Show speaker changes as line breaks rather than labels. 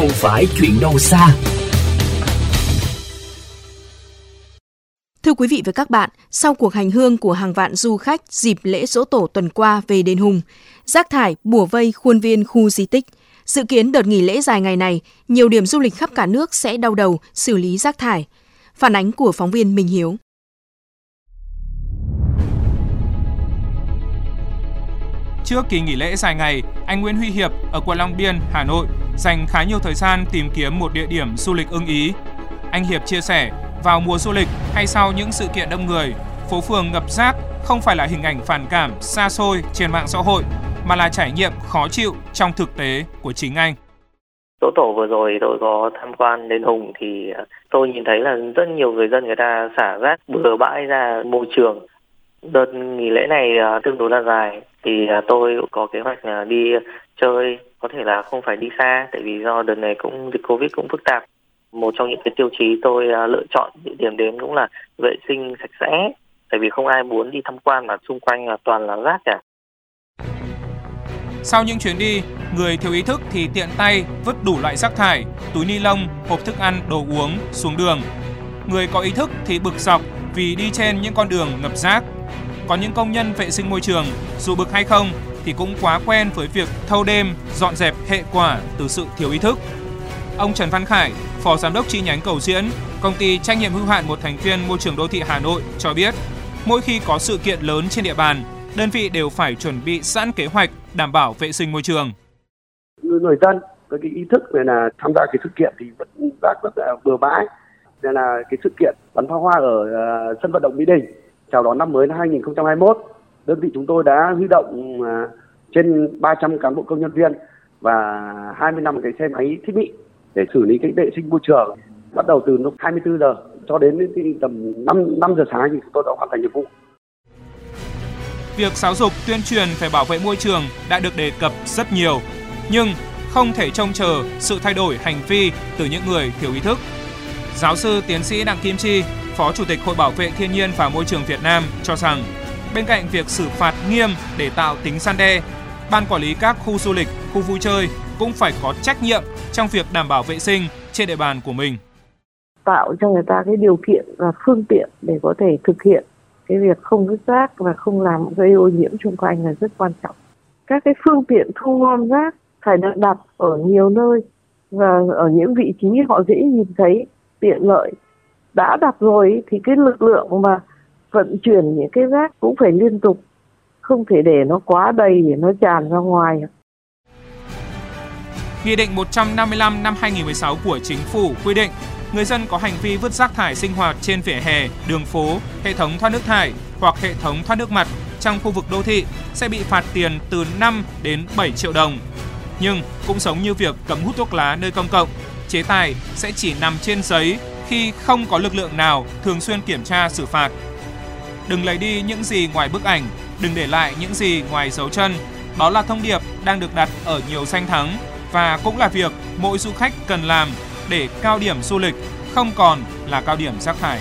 không phải chuyện đâu xa.
Thưa quý vị và các bạn, sau cuộc hành hương của hàng vạn du khách dịp lễ dỗ tổ tuần qua về đền Hùng, rác thải bùa vây khuôn viên khu di tích. Dự kiến đợt nghỉ lễ dài ngày này, nhiều điểm du lịch khắp cả nước sẽ đau đầu xử lý rác thải. Phản ánh của phóng viên Minh Hiếu.
Trước kỳ nghỉ lễ dài ngày, anh Nguyễn Huy Hiệp ở quận Long Biên, Hà Nội dành khá nhiều thời gian tìm kiếm một địa điểm du lịch ưng ý. Anh Hiệp chia sẻ, vào mùa du lịch hay sau những sự kiện đông người, phố phường ngập rác không phải là hình ảnh phản cảm xa xôi trên mạng xã hội mà là trải nghiệm khó chịu trong thực tế của chính anh.
Dỗ tổ vừa rồi tôi có tham quan đền Hùng thì à, tôi nhìn thấy là rất nhiều người dân người ta xả rác bừa bãi ra môi trường. Đợt nghỉ lễ này à, tương đối là dài thì à, tôi có kế hoạch đi chơi có thể là không phải đi xa tại vì do đợt này cũng dịch covid cũng phức tạp một trong những cái tiêu chí tôi à, lựa chọn địa điểm đến cũng là vệ sinh sạch sẽ tại vì không ai muốn đi tham quan mà xung quanh là toàn là rác cả
sau những chuyến đi, người thiếu ý thức thì tiện tay vứt đủ loại rác thải, túi ni lông, hộp thức ăn, đồ uống xuống đường. Người có ý thức thì bực dọc vì đi trên những con đường ngập rác. Có những công nhân vệ sinh môi trường, dù bực hay không thì cũng quá quen với việc thâu đêm dọn dẹp hệ quả từ sự thiếu ý thức. Ông Trần Văn Khải, Phó Giám đốc chi nhánh Cầu Diễn, công ty trách nhiệm hữu hạn một thành viên môi trường đô thị Hà Nội cho biết, mỗi khi có sự kiện lớn trên địa bàn, đơn vị đều phải chuẩn bị sẵn kế hoạch đảm bảo vệ sinh môi trường.
Người dân có cái ý thức này là tham gia cái sự kiện thì vẫn rác rất là bừa bãi. Nên là cái sự kiện bắn pháo hoa ở uh, sân vận động Mỹ Đình chào đón năm mới năm 2021. Đơn vị chúng tôi đã huy động à, trên 300 cán bộ công nhân viên và 25 cái xe máy thiết bị để xử lý cái vệ sinh môi trường bắt đầu từ lúc 24 giờ cho đến tầm 5 5 giờ sáng thì chúng tôi đã hoàn thành nhiệm vụ.
Việc giáo dục tuyên truyền phải bảo vệ môi trường đã được đề cập rất nhiều, nhưng không thể trông chờ sự thay đổi hành vi từ những người thiếu ý thức. Giáo sư tiến sĩ Đặng Kim Chi, Phó Chủ tịch Hội Bảo vệ Thiên nhiên và Môi trường Việt Nam cho rằng, bên cạnh việc xử phạt nghiêm để tạo tính gian đe, ban quản lý các khu du lịch, khu vui chơi cũng phải có trách nhiệm trong việc đảm bảo vệ sinh trên địa bàn của mình.
Tạo cho người ta cái điều kiện và phương tiện để có thể thực hiện cái việc không vứt rác và không làm gây ô nhiễm xung quanh là rất quan trọng. Các cái phương tiện thu gom rác phải được đặt ở nhiều nơi và ở những vị trí họ dễ nhìn thấy tiện lợi. Đã đặt rồi thì cái lực lượng mà vận chuyển những cái rác cũng phải liên tục, không thể để nó quá đầy để nó tràn ra ngoài.
Nghị định 155 năm 2016 của Chính phủ quy định người dân có hành vi vứt rác thải sinh hoạt trên vỉa hè, đường phố, hệ thống thoát nước thải hoặc hệ thống thoát nước mặt trong khu vực đô thị sẽ bị phạt tiền từ 5 đến 7 triệu đồng. Nhưng cũng giống như việc cấm hút thuốc lá nơi công cộng, chế tài sẽ chỉ nằm trên giấy khi không có lực lượng nào thường xuyên kiểm tra xử phạt. Đừng lấy đi những gì ngoài bức ảnh, đừng để lại những gì ngoài dấu chân. Đó là thông điệp đang được đặt ở nhiều danh thắng và cũng là việc mỗi du khách cần làm để cao điểm du lịch không còn là cao điểm rác thải.